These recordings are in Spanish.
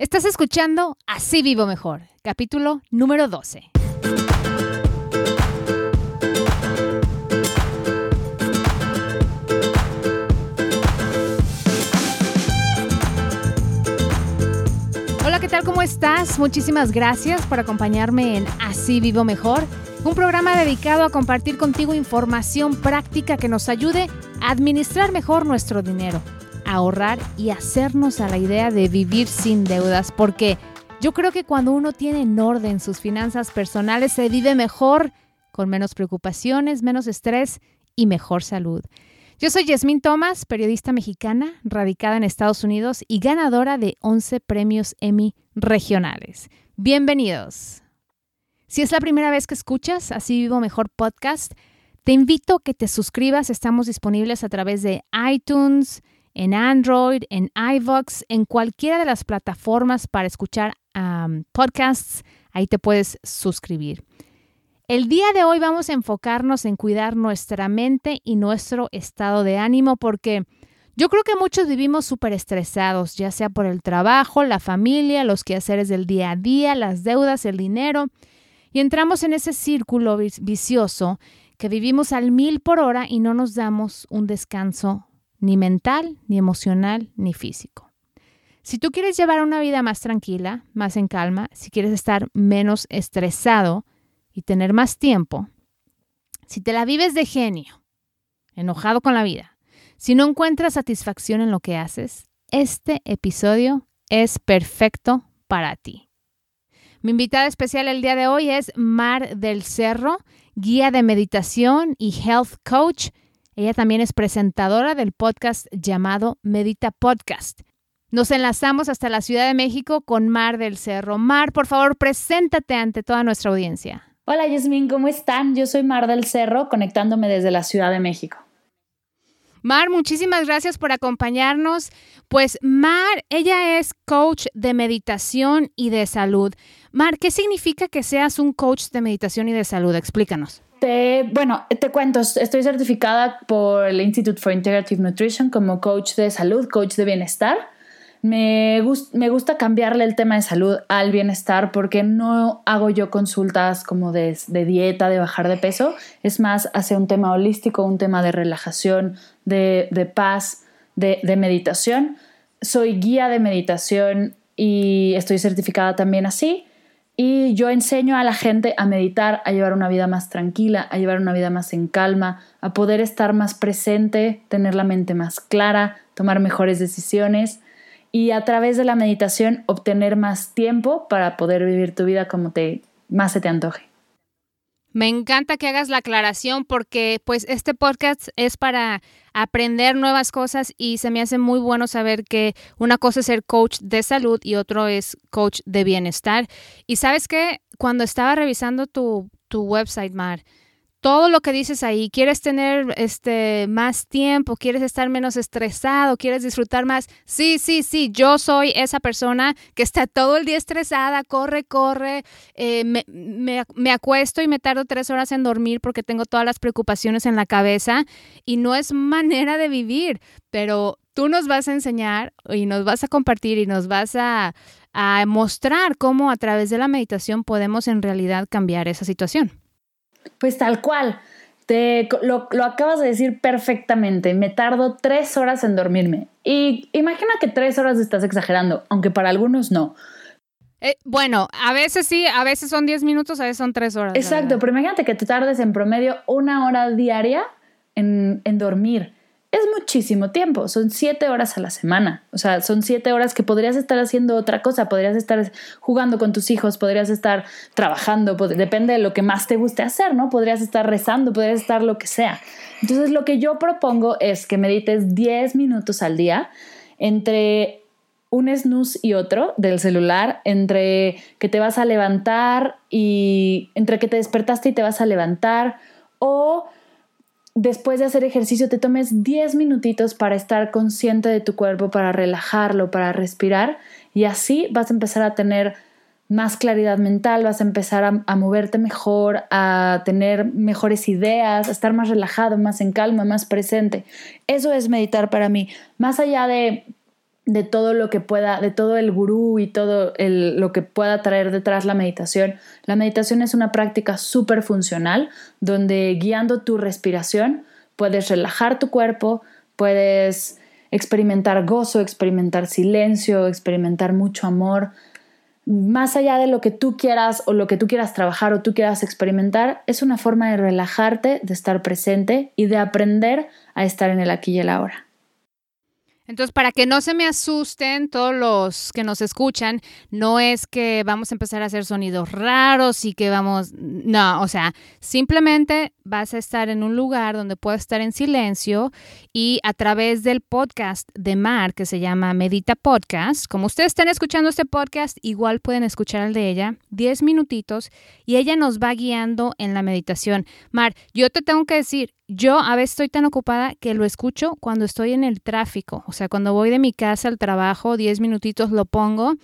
Estás escuchando Así Vivo Mejor, capítulo número 12. Hola, ¿qué tal? ¿Cómo estás? Muchísimas gracias por acompañarme en Así Vivo Mejor, un programa dedicado a compartir contigo información práctica que nos ayude a administrar mejor nuestro dinero ahorrar y hacernos a la idea de vivir sin deudas, porque yo creo que cuando uno tiene en orden sus finanzas personales se vive mejor, con menos preocupaciones, menos estrés y mejor salud. Yo soy Yasmín Thomas, periodista mexicana, radicada en Estados Unidos y ganadora de 11 premios Emmy regionales. Bienvenidos. Si es la primera vez que escuchas Así Vivo Mejor podcast, te invito a que te suscribas. Estamos disponibles a través de iTunes, en Android, en iVoox, en cualquiera de las plataformas para escuchar podcasts. Ahí te puedes suscribir. El día de hoy vamos a enfocarnos en cuidar nuestra mente y nuestro estado de ánimo porque yo creo que muchos vivimos súper estresados, ya sea por el trabajo, la familia, los quehaceres del día a día, las deudas, el dinero, y entramos en ese círculo vicioso que vivimos al mil por hora y no nos damos un descanso ni mental, ni emocional, ni físico. Si tú quieres llevar una vida más tranquila, más en calma, si quieres estar menos estresado y tener más tiempo, si te la vives de genio, enojado con la vida, si no encuentras satisfacción en lo que haces, este episodio es perfecto para ti. Mi invitada especial el día de hoy es Mar del Cerro, guía de meditación y health coach ella también es presentadora del podcast llamado Medita Podcast. Nos enlazamos hasta la Ciudad de México con Mar del Cerro. Mar, por favor, preséntate ante toda nuestra audiencia. Hola Yasmin, ¿cómo están? Yo soy Mar del Cerro, conectándome desde la Ciudad de México. Mar, muchísimas gracias por acompañarnos. Pues Mar, ella es coach de meditación y de salud. Mar, ¿qué significa que seas un coach de meditación y de salud? Explícanos. Bueno, te cuento, estoy certificada por el Institute for Integrative Nutrition como coach de salud, coach de bienestar. Me, gusta cambiarle el tema de salud al bienestar porque no hago yo consultas como de, dieta, de bajar de peso. Es más hacia un tema holístico, un tema de relajación, de, paz, de meditación. Soy guía de meditación y estoy certificada también así. Y yo enseño a la gente a meditar, a llevar una vida más tranquila, a llevar una vida más en calma, a poder estar más presente, tener la mente más clara, tomar mejores decisiones y a través de la meditación obtener más tiempo para poder vivir tu vida como te más se te antoje. Me encanta que hagas la aclaración porque pues este podcast es para aprender nuevas cosas y se me hace muy bueno saber que una cosa es ser coach de salud y otro es coach de bienestar. Y sabes que cuando estaba revisando tu, tu website, Mar, todo lo que dices ahí, quieres tener este más tiempo, quieres estar menos estresado, quieres disfrutar más. Sí, sí, sí, yo soy esa persona que está todo el día estresada, corre, corre, eh, me, me, acuesto y me tardo tres horas en dormir porque tengo todas las preocupaciones en la cabeza y no es manera de vivir, pero tú nos vas a enseñar y nos vas a compartir y nos vas a, a mostrar cómo a través de la meditación podemos en realidad cambiar esa situación. Pues tal cual. Te, lo, acabas de decir perfectamente. Me tardo tres horas en dormirme. Y imagina que tres horas estás exagerando, aunque para algunos no. Eh, bueno, a veces sí, a veces son diez minutos, a veces son tres horas. Exacto, pero imagínate que te tardes en promedio una hora diaria en, en dormir es muchísimo tiempo, son siete horas a la semana, o sea, son siete horas que podrías estar haciendo otra cosa, podrías estar jugando con tus hijos, podrías estar trabajando, depende de lo que más te guste hacer, ¿no? Podrías estar rezando, podrías estar lo que sea. Entonces, lo que yo propongo es que medites 10 minutos al día entre un snooze y otro del celular, entre que te vas a levantar y entre que te despertaste y te vas a levantar o después de hacer ejercicio te tomes 10 minutitos para estar consciente de tu cuerpo, para relajarlo, para respirar y así vas a empezar a tener más claridad mental, vas a empezar a, moverte mejor, a tener mejores ideas, a estar más relajado, más en calma, más presente. Eso es meditar para mí. Más allá de de todo lo que pueda, de todo el gurú y todo lo que pueda traer detrás la meditación. La meditación es una práctica súper funcional donde guiando tu respiración puedes relajar tu cuerpo, puedes experimentar gozo, experimentar silencio, experimentar mucho amor. Más allá de lo que tú quieras o lo que tú quieras trabajar o tú quieras experimentar, es una forma de relajarte, de estar presente y de aprender a estar en el aquí y el ahora. Entonces, para que no se me asusten todos los que nos escuchan, no es que vamos a empezar a hacer sonidos raros y que vamos, no, o sea, simplemente vas a estar en un lugar donde puedas estar en silencio y a través del podcast de Mar, que se llama Medita Podcast, como ustedes están escuchando este podcast, igual pueden escuchar el de ella, 10 minutitos, y ella nos va guiando en la meditación. Mar, yo te tengo que decir, yo a veces estoy tan ocupada que lo escucho cuando estoy en el tráfico, o sea, cuando voy de mi casa al trabajo, 10 minutitos lo pongo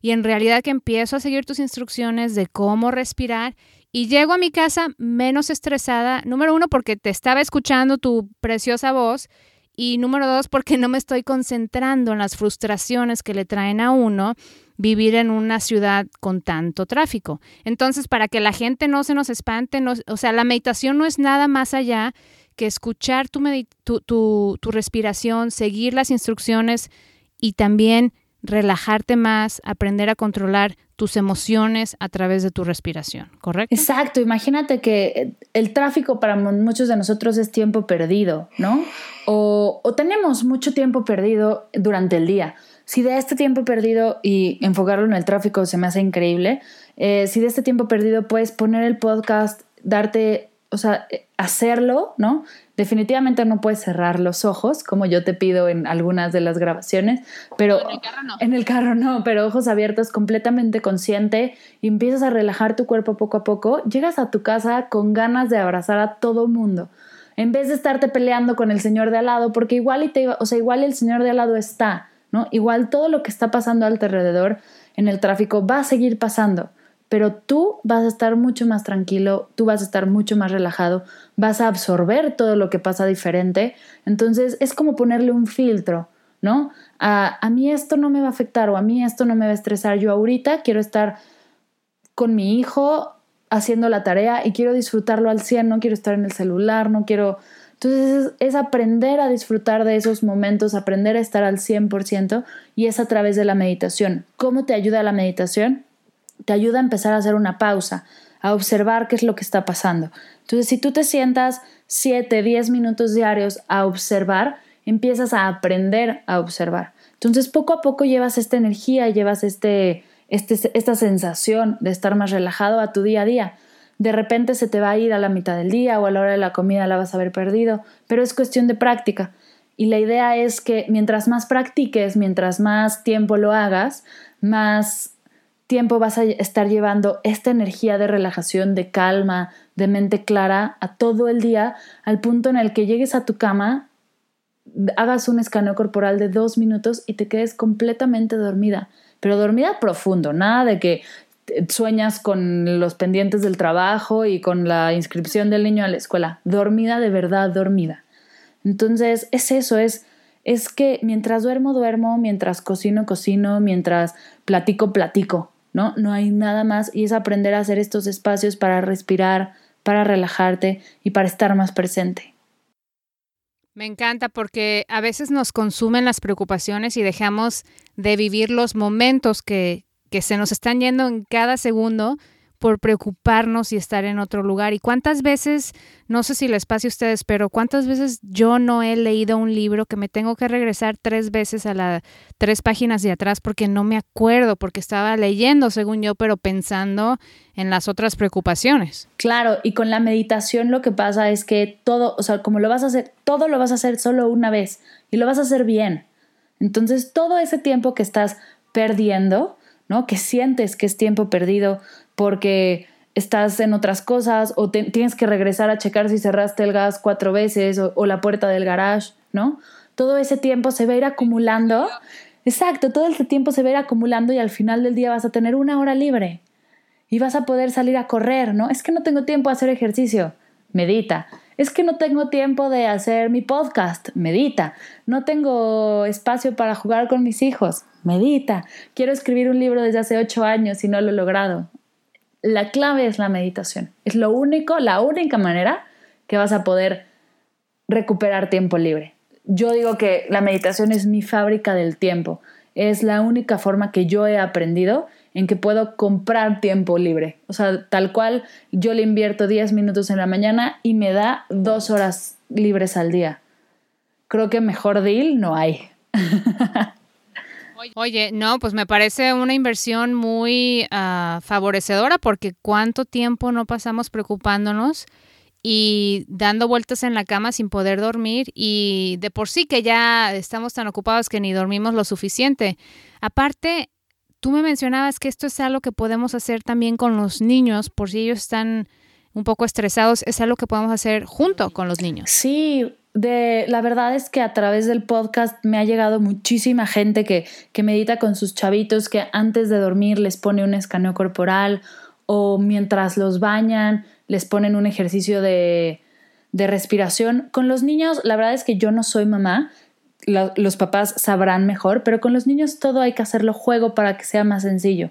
y en realidad que empiezo a seguir tus instrucciones de cómo respirar y llego a mi casa menos estresada, número uno porque te estaba escuchando tu preciosa voz y número dos porque no me estoy concentrando en las frustraciones que le traen a uno vivir en una ciudad con tanto tráfico. Entonces, para que la gente no se nos espante, o sea, la meditación no es nada más allá que escuchar tu, tu, respiración, seguir las instrucciones y también relajarte más, aprender a controlar tus emociones a través de tu respiración, ¿correcto? Exacto, imagínate que el tráfico para muchos de nosotros es tiempo perdido, ¿no? O tenemos mucho tiempo perdido durante el día si de este tiempo perdido y enfocarlo en el tráfico se me hace increíble, eh, si de este tiempo perdido puedes poner el podcast, darte, o sea, hacerlo, ¿no? Definitivamente no puedes cerrar los ojos, como yo te pido en algunas de las grabaciones, pero en el carro no. En el carro no, pero ojos abiertos, completamente consciente, y empiezas a relajar tu cuerpo poco a poco, llegas a tu casa con ganas de abrazar a todo mundo. En vez de estarte peleando con el señor de al lado, porque igual y te, o sea, igual el señor de al lado está, ¿no? Igual todo lo que está pasando alrededor en el tráfico va a seguir pasando, pero tú vas a estar mucho más tranquilo, tú vas a estar mucho más relajado, vas a absorber todo lo que pasa diferente, entonces es como ponerle un filtro, ¿no? A, a mí esto no me va a afectar o a mí esto no me va a estresar, yo ahorita quiero estar con mi hijo haciendo la tarea y quiero disfrutarlo al 100, no quiero estar en el celular, no quiero entonces es, aprender a disfrutar de esos momentos, aprender a estar al 100% y es a través de la meditación. ¿Cómo te ayuda la meditación? Te ayuda a empezar a hacer una pausa, a observar qué es lo que está pasando. Entonces si tú te sientas 7, 10 minutos diarios a observar, empiezas a aprender a observar. Entonces poco a poco llevas esta energía, llevas este, este, esta sensación de estar más relajado a tu día a día de repente se te va a ir a la mitad del día o a la hora de la comida la vas a haber perdido, pero es cuestión de práctica. Y la idea es que mientras más practiques, mientras más tiempo lo hagas, más tiempo vas a estar llevando esta energía de relajación, de calma, de mente clara a todo el día, al punto en el que llegues a tu cama, hagas un escaneo corporal de dos minutos y te quedes completamente dormida, pero dormida profundo, nada de que sueñas con los pendientes del trabajo y con la inscripción del niño a la escuela, dormida de verdad, dormida. Entonces, es eso, es, es que mientras duermo, duermo, mientras cocino, cocino, mientras platico, platico, ¿no? No hay nada más y es aprender a hacer estos espacios para respirar, para relajarte y para estar más presente. Me encanta porque a veces nos consumen las preocupaciones y dejamos de vivir los momentos que, que se nos están yendo en cada segundo por preocuparnos y estar en otro lugar. Y cuántas veces, no sé si les pase a ustedes, pero cuántas veces yo no he leído un libro que me tengo que regresar tres veces a las tres páginas de atrás porque no me acuerdo, porque estaba leyendo según yo, pero pensando en las otras preocupaciones. Claro, y con la meditación lo que pasa es que todo, o sea, como lo vas a hacer, todo lo vas a hacer solo una vez y lo vas a hacer bien. Entonces, todo ese tiempo que estás perdiendo, ¿no? Que sientes que es tiempo perdido porque estás en otras cosas o tienes que regresar a checar si cerraste el gas cuatro veces o, la puerta del garage, ¿no? Todo ese tiempo se va a ir acumulando. Exacto, todo ese tiempo se va a ir acumulando y al final del día vas a tener una hora libre y vas a poder salir a correr, ¿no? Es que no tengo tiempo a hacer ejercicio. Medita. Es que no tengo tiempo de hacer mi podcast, medita. No tengo espacio para jugar con mis hijos, medita. Quiero escribir un libro desde hace ocho años y no lo he logrado. La clave es la meditación. Es lo único, la única manera que vas a poder recuperar tiempo libre. Yo digo que la meditación es mi fábrica del tiempo. Es la única forma que yo he aprendido en que puedo comprar tiempo libre. O sea, tal cual yo le invierto 10 minutos en la mañana y me da dos horas libres al día. Creo que mejor deal no hay. Oye, no, pues me parece una inversión muy ah, favorecedora porque cuánto tiempo no pasamos preocupándonos y dando vueltas en la cama sin poder dormir y de por sí que ya estamos tan ocupados que ni dormimos lo suficiente. Aparte, tú me mencionabas que esto es algo que podemos hacer también con los niños, por si ellos están un poco estresados, es algo que podemos hacer junto con los niños. Sí, de, la verdad es que a través del podcast me ha llegado muchísima gente que, que medita con sus chavitos, que antes de dormir les pone un escaneo corporal o mientras los bañan les ponen un ejercicio de, de respiración. Con los niños, la verdad es que yo no soy mamá, los papás sabrán mejor, pero con los niños todo hay que hacerlo juego para que sea más sencillo.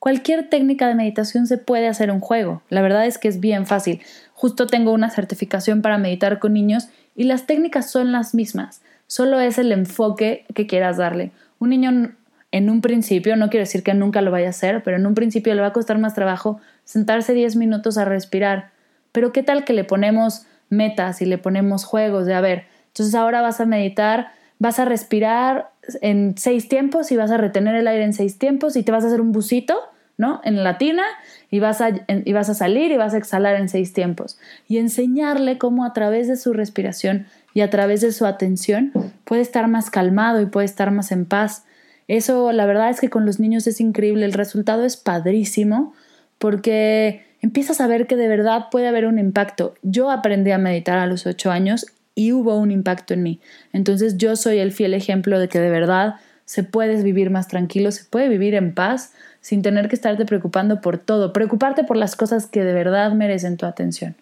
Cualquier técnica de meditación se puede hacer un juego. La verdad es que es bien fácil. Justo tengo una certificación para meditar con niños y las técnicas son las mismas. Solo es el enfoque que quieras darle. Un niño en un principio, no quiero decir que nunca lo vaya a hacer, pero en un principio le va a costar más trabajo sentarse 10 minutos a respirar. Pero ¿qué tal que le ponemos metas y le ponemos juegos de, a ver, entonces ahora vas a meditar, vas a respirar en seis tiempos y vas a retener el aire en seis tiempos y te vas a hacer un busito, ¿no? En la tina y vas a, y vas a salir y vas a exhalar en seis tiempos. Y enseñarle cómo a través de su respiración y a través de su atención puede estar más calmado y puede estar más en paz. Eso, la verdad es que con los niños es increíble, el resultado es padrísimo porque empiezas a ver que de verdad puede haber un impacto. Yo aprendí a meditar a los ocho años y hubo un impacto en mí. Entonces yo soy el fiel ejemplo de que de verdad se puede vivir más tranquilo, se puede vivir en paz sin tener que estarte preocupando por todo, preocuparte por las cosas que de verdad merecen tu atención.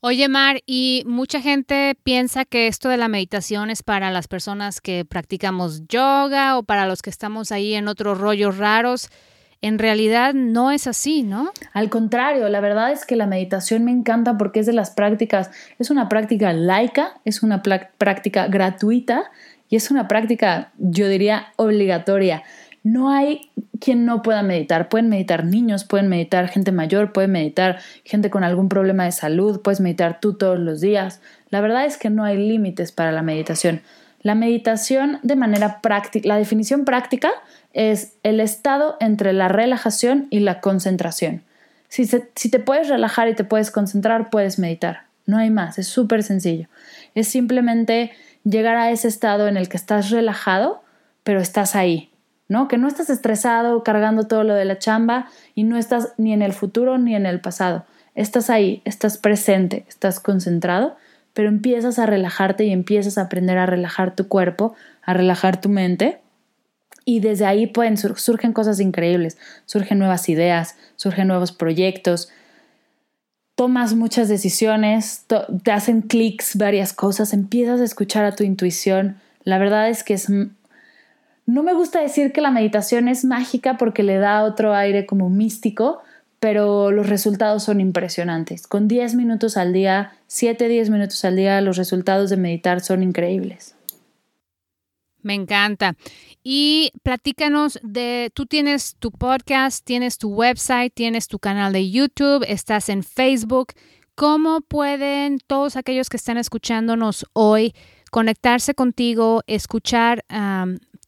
Oye, Mar, y mucha gente piensa que esto de la meditación es para las personas que practicamos yoga o para los que estamos ahí en otros rollos raros. En realidad no es así, ¿no? Al contrario, la verdad es que la meditación me encanta porque es de las prácticas, es una práctica laica, es una práctica gratuita y es una práctica, yo diría, obligatoria. No hay quien no pueda meditar. Pueden meditar niños, pueden meditar gente mayor, pueden meditar gente con algún problema de salud, puedes meditar tú todos los días. La verdad es que no hay límites para la meditación. La meditación de manera práctica, la definición práctica es el estado entre la relajación y la concentración. Si, si te puedes relajar y te puedes concentrar, puedes meditar. No hay más, es súper sencillo. Es simplemente llegar a ese estado en el que estás relajado, pero estás ahí, ¿no? Que no estás estresado cargando todo lo de la chamba y no estás ni en el futuro ni en el pasado. Estás ahí, estás presente, estás concentrado, pero empiezas a relajarte y empiezas a aprender a relajar tu cuerpo, a relajar tu mente. Y desde ahí surgen cosas increíbles, surgen nuevas ideas, surgen nuevos proyectos, tomas muchas decisiones, te hacen clics varias cosas, empiezas a escuchar a tu intuición. La verdad es que es... No me gusta decir que la meditación es mágica porque le da otro aire como místico, pero los resultados son impresionantes. Con 10 minutos al día, 7, 10 minutos al día, los resultados de meditar son increíbles. Me encanta. Y platícanos de, tú tienes tu podcast, tienes tu website, tienes tu canal de YouTube, estás en Facebook. ¿Cómo pueden todos aquellos que están escuchándonos hoy conectarse contigo, escuchar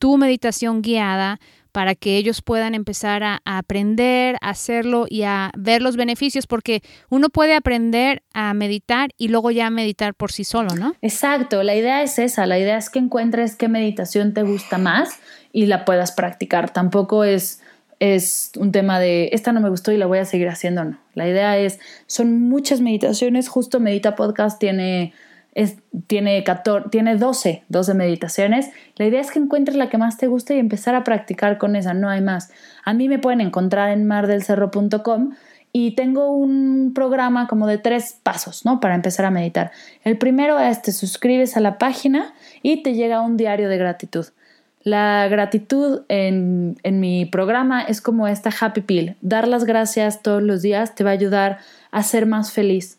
tu meditación guiada? Para que ellos puedan empezar a, aprender, a hacerlo y a ver los beneficios, porque uno puede aprender a meditar y luego ya meditar por sí solo, ¿no? Exacto, la idea es esa, la idea es que encuentres qué meditación te gusta más y la puedas practicar. Tampoco es es un tema de esta no me gustó y la voy a seguir haciendo, no. La idea es, son muchas meditaciones, justo Medita Podcast tiene tiene, 14, tiene 12, 12 meditaciones. La idea es que encuentres la que más te guste y empezar a practicar con esa, no hay más. A mí me pueden encontrar en mardelcerro.com y tengo un programa como de tres pasos, ¿no? Para empezar a meditar. El primero es te suscribes a la página y te llega un diario de gratitud. La gratitud en, en, mi programa es como esta happy pill. Dar las gracias todos los días te va a ayudar a ser más feliz.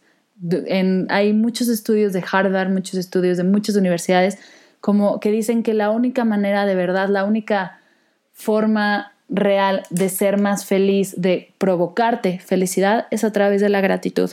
Hay muchos estudios de Harvard, muchos estudios de muchas universidades como que dicen que la única manera de verdad, la única forma real de ser más feliz, de provocarte felicidad, es a través de la gratitud.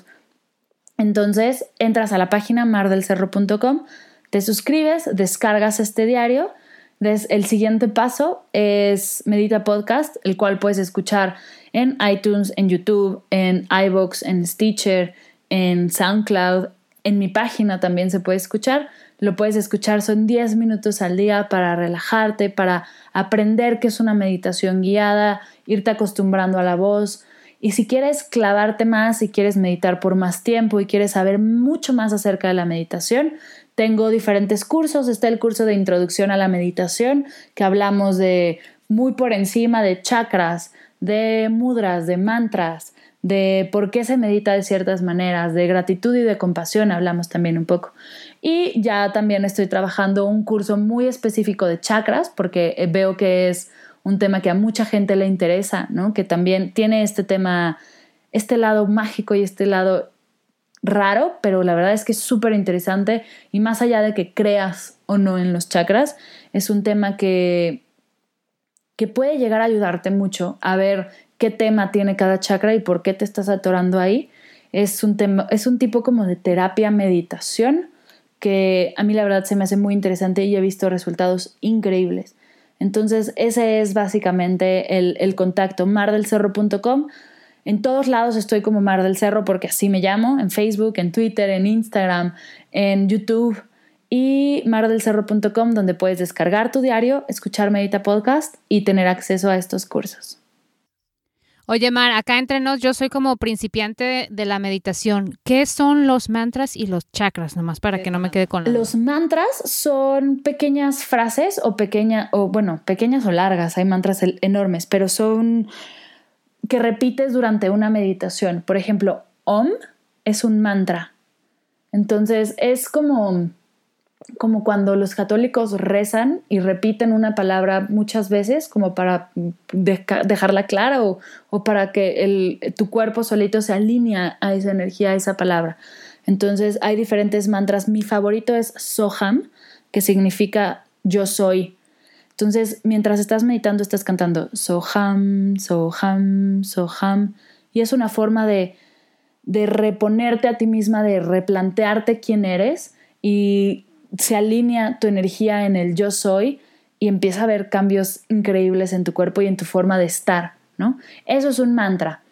Entonces, entras a la página mardelcerro.com, te suscribes, descargas este diario. El siguiente paso es Medita Podcast, el cual puedes escuchar en iTunes, en YouTube, en iBox, en Stitcher, en SoundCloud. En mi página también se puede escuchar. Lo puedes escuchar, son 10 minutos al día para relajarte, para aprender qué es una meditación guiada, irte acostumbrando a la voz. Y si quieres clavarte más, si quieres meditar por más tiempo y quieres saber mucho más acerca de la meditación, tengo diferentes cursos. Está el curso de introducción a la meditación, que hablamos de muy por encima de chakras, de mudras, de mantras, de por qué se medita de ciertas maneras, de gratitud y de compasión, hablamos también un poco. Y ya también estoy trabajando un curso muy específico de chakras, porque eh, veo que es un tema que a mucha gente le interesa, ¿no? Que también tiene este tema, este lado mágico y este lado raro, pero la verdad es que es súper interesante y más allá de que creas o no en los chakras, es un tema que, que puede llegar a ayudarte mucho a ver qué tema tiene cada chakra y por qué te estás atorando ahí. Es un, tema, es un tipo como de terapia meditación que a mí la verdad se me hace muy interesante y he visto resultados increíbles. Entonces ese es básicamente el, el contacto, mardelcerro.com. En todos lados estoy como Mar del Cerro porque así me llamo, en Facebook, en Twitter, en Instagram, en YouTube y mardelcerro.com donde puedes descargar tu diario, escuchar Medita Podcast y tener acceso a estos cursos. Oye, Mar, acá entre nos, yo soy como principiante de, la meditación. ¿Qué son los mantras y los chakras? Nomás para que no me quede con Los mantras son pequeñas frases o pequeñas, o bueno, pequeñas o largas, hay mantras enormes, pero son que repites durante una meditación. Por ejemplo, Om es un mantra. Entonces es como como cuando los católicos rezan y repiten una palabra muchas veces como para dejarla clara o, para que el, tu cuerpo solito se alinea a esa energía, a esa palabra. Entonces hay diferentes mantras. Mi favorito es Soham, que significa yo soy. Entonces, mientras estás meditando, estás cantando Soham, Soham, Soham. Y es una forma de, de reponerte a ti misma, de replantearte quién eres y se alinea tu energía en el yo soy y empieza a haber cambios increíbles en tu cuerpo y en tu forma de estar, ¿no? Eso es un mantra.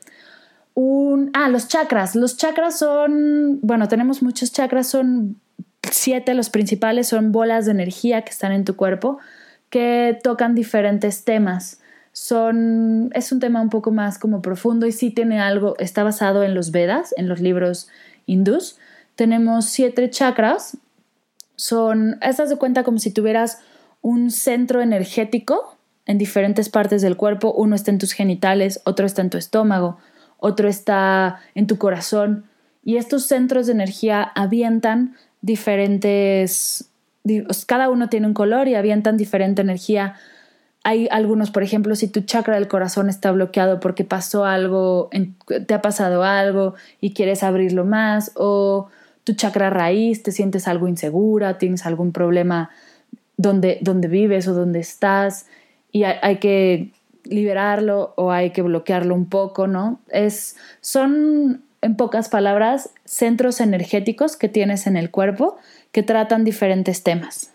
Ah, los chakras. Los chakras son, bueno, tenemos muchos chakras, son siete, los principales son bolas de energía que están en tu cuerpo que tocan diferentes temas. Son, es un tema un poco más como profundo y sí tiene algo, está basado en los Vedas, en los libros hindús. Tenemos siete chakras son, estas de cuenta como si tuvieras un centro energético en diferentes partes del cuerpo. Uno está en tus genitales, otro está en tu estómago, otro está en tu corazón. Y estos centros de energía avientan diferentes, cada uno tiene un color y avientan diferente energía. Hay algunos, por ejemplo, si tu chakra del corazón está bloqueado porque pasó algo, te ha pasado algo y quieres abrirlo más, o tu chakra raíz, te sientes algo insegura, tienes algún problema donde, donde vives o donde estás y hay, que liberarlo o hay que bloquearlo un poco, ¿no? Es, son, en pocas palabras, centros energéticos que tienes en el cuerpo que tratan diferentes temas.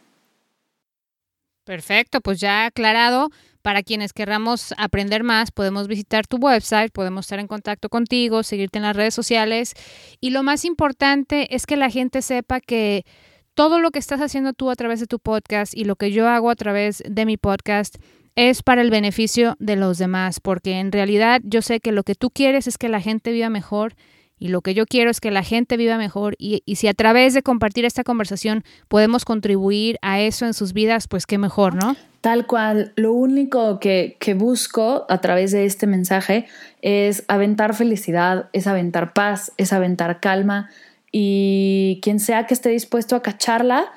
Perfecto, pues ya aclarado. Para quienes querramos aprender más, podemos visitar tu website, podemos estar en contacto contigo, seguirte en las redes sociales. Y lo más importante es que la gente sepa que todo lo que estás haciendo tú a través de tu podcast y lo que yo hago a través de mi podcast es para el beneficio de los demás, porque en realidad yo sé que lo que tú quieres es que la gente viva mejor Y lo que yo quiero es que la gente viva mejor y, y, si a través de compartir esta conversación podemos contribuir a eso en sus vidas, pues qué mejor, ¿no? Tal cual, lo único que, que busco a través de este mensaje es aventar felicidad, es aventar paz, es aventar calma y quien sea que esté dispuesto a cacharla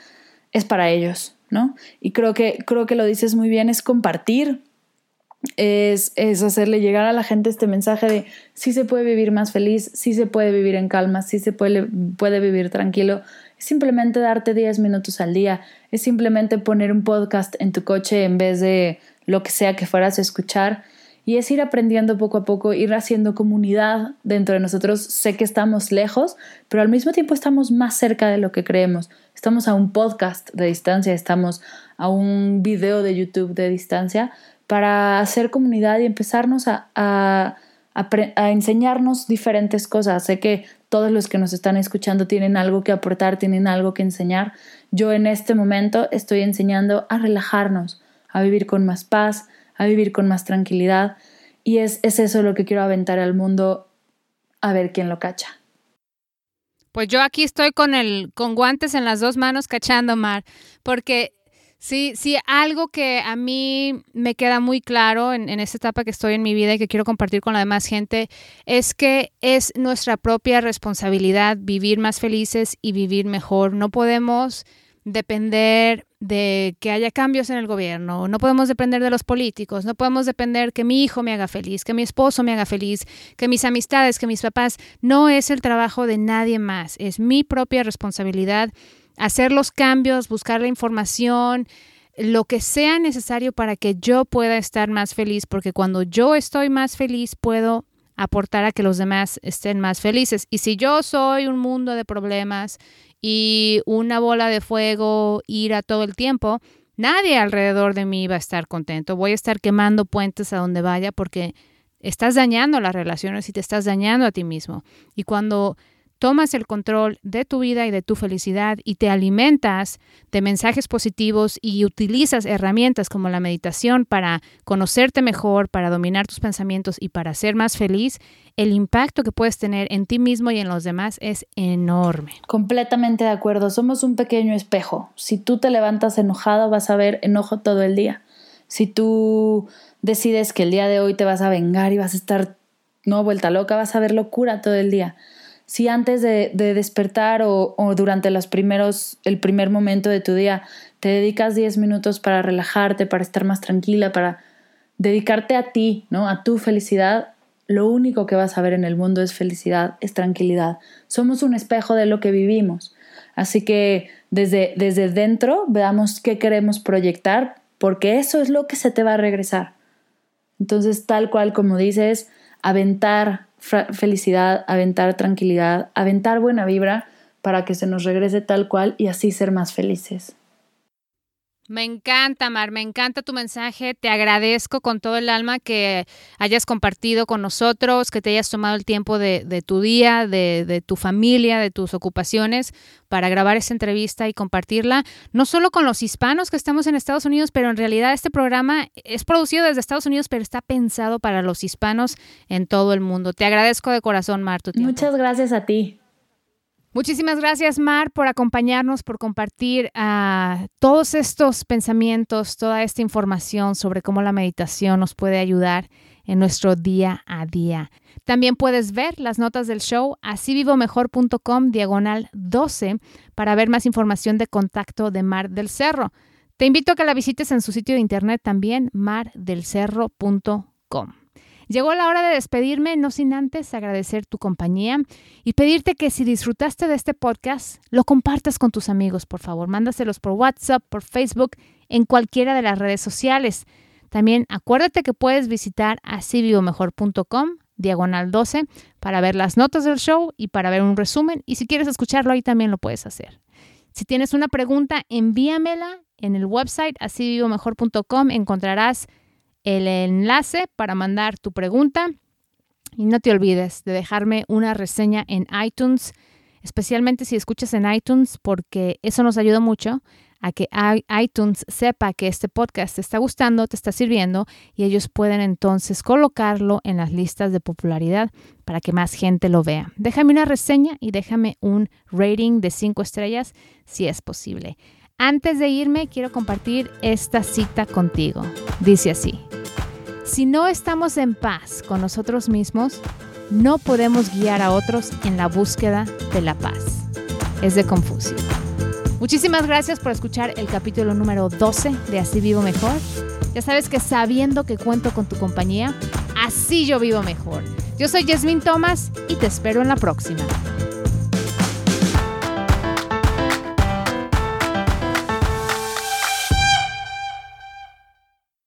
es para ellos, ¿no? Y creo que, creo que lo dices muy bien, es compartir, es, hacerle llegar a la gente este mensaje de sí se puede vivir más feliz, sí se puede vivir en calma, sí se puede, puede vivir tranquilo. Es simplemente darte 10 minutos al día, es simplemente poner un podcast en tu coche en vez de lo que sea que fueras a escuchar. Y es ir aprendiendo poco a poco, ir haciendo comunidad dentro de nosotros. Sé que estamos lejos, pero al mismo tiempo estamos más cerca de lo que creemos. Estamos a un podcast de distancia, estamos a un video de YouTube de distancia, para hacer comunidad y empezarnos a, a, enseñarnos diferentes cosas. Sé que todos los que nos están escuchando tienen algo que aportar, tienen algo que enseñar. Yo en este momento estoy enseñando a relajarnos, a vivir con más paz, a vivir con más tranquilidad. Y es, es eso lo que quiero aventar al mundo a ver quién lo cacha. Pues yo aquí estoy con el con guantes en las dos manos cachando mar, porque Sí, sí, algo que a mí me queda muy claro en, en, esta etapa que estoy en mi vida y que quiero compartir con la demás gente es que es nuestra propia responsabilidad vivir más felices y vivir mejor. No podemos depender de que haya cambios en el gobierno, no podemos depender de los políticos, no podemos depender que mi hijo me haga feliz, que mi esposo me haga feliz, que mis amistades, que mis papás. No es el trabajo de nadie más, es mi propia responsabilidad hacer los cambios, buscar la información, lo que sea necesario para que yo pueda estar más feliz, porque cuando yo estoy más feliz puedo aportar a que los demás estén más felices. Y si yo soy un mundo de problemas y una bola de fuego, ira todo el tiempo, nadie alrededor de mí va a estar contento. Voy a estar quemando puentes a donde vaya porque estás dañando las relaciones y te estás dañando a ti mismo. Y cuando tomas el control de tu vida y de tu felicidad y te alimentas de mensajes positivos y utilizas herramientas como la meditación para conocerte mejor, para dominar tus pensamientos y para ser más feliz, el impacto que puedes tener en ti mismo y en los demás es enorme. Completamente de acuerdo, somos un pequeño espejo. Si tú te levantas enojado vas a ver enojo todo el día. Si tú decides que el día de hoy te vas a vengar y vas a estar no vuelta loca, vas a ver locura todo el día si antes de, despertar o, durante los primeros, el primer momento de tu día te dedicas 10 minutos para relajarte, para estar más tranquila, para dedicarte a ti, ¿no? A tu felicidad, lo único que vas a ver en el mundo es felicidad, es tranquilidad. Somos un espejo de lo que vivimos. Así que desde, desde dentro veamos qué queremos proyectar, porque eso es lo que se te va a regresar. Entonces, tal cual como dices, aventar felicidad, aventar tranquilidad, aventar buena vibra para que se nos regrese tal cual y así ser más felices. Me encanta, Mar, me encanta tu mensaje. Te agradezco con todo el alma que hayas compartido con nosotros, que te hayas tomado el tiempo de, tu día, de, tu familia, de tus ocupaciones para grabar esta entrevista y compartirla, no solo con los hispanos que estamos en Estados Unidos, pero en realidad este programa es producido desde Estados Unidos, pero está pensado para los hispanos en todo el mundo. Te agradezco de corazón, Mar, tu tiempo. Muchas gracias a ti. Muchísimas gracias, Mar, por acompañarnos, por compartir uh, todos estos pensamientos, toda esta información sobre cómo la meditación nos puede ayudar en nuestro día a día. También puedes ver las notas del show asívivomejor.com diagonal 12 para ver más información de contacto de Mar del Cerro. Te invito a que la visites en su sitio de internet también, mardelcerro.com. Llegó la hora de despedirme, no sin antes agradecer tu compañía y pedirte que si disfrutaste de este podcast, lo compartas con tus amigos, por favor. Mándaselos por WhatsApp, por Facebook, en cualquiera de las redes sociales. También acuérdate que puedes visitar asiviomejor.com diagonal 12 para ver las notas del show y para ver un resumen. Y si quieres escucharlo ahí también lo puedes hacer. Si tienes una pregunta, envíamela en el website asivivomejor.com. Encontrarás el enlace para mandar tu pregunta. Y no te olvides de dejarme una reseña en iTunes, especialmente si escuchas en iTunes, porque eso nos ayuda mucho a que iTunes sepa que este podcast te está gustando, te está sirviendo y ellos pueden entonces colocarlo en las listas de popularidad para que más gente lo vea. Déjame una reseña y déjame un rating de cinco estrellas si es posible. Antes de irme, quiero compartir esta cita contigo. Dice así, si no estamos en paz con nosotros mismos, no podemos guiar a otros en la búsqueda de la paz. Es de Confucio. Muchísimas gracias por escuchar el capítulo número 12 de Así Vivo Mejor. Ya sabes que sabiendo que cuento con tu compañía, así yo vivo mejor. Yo soy Jasmine Thomas y te espero en la próxima.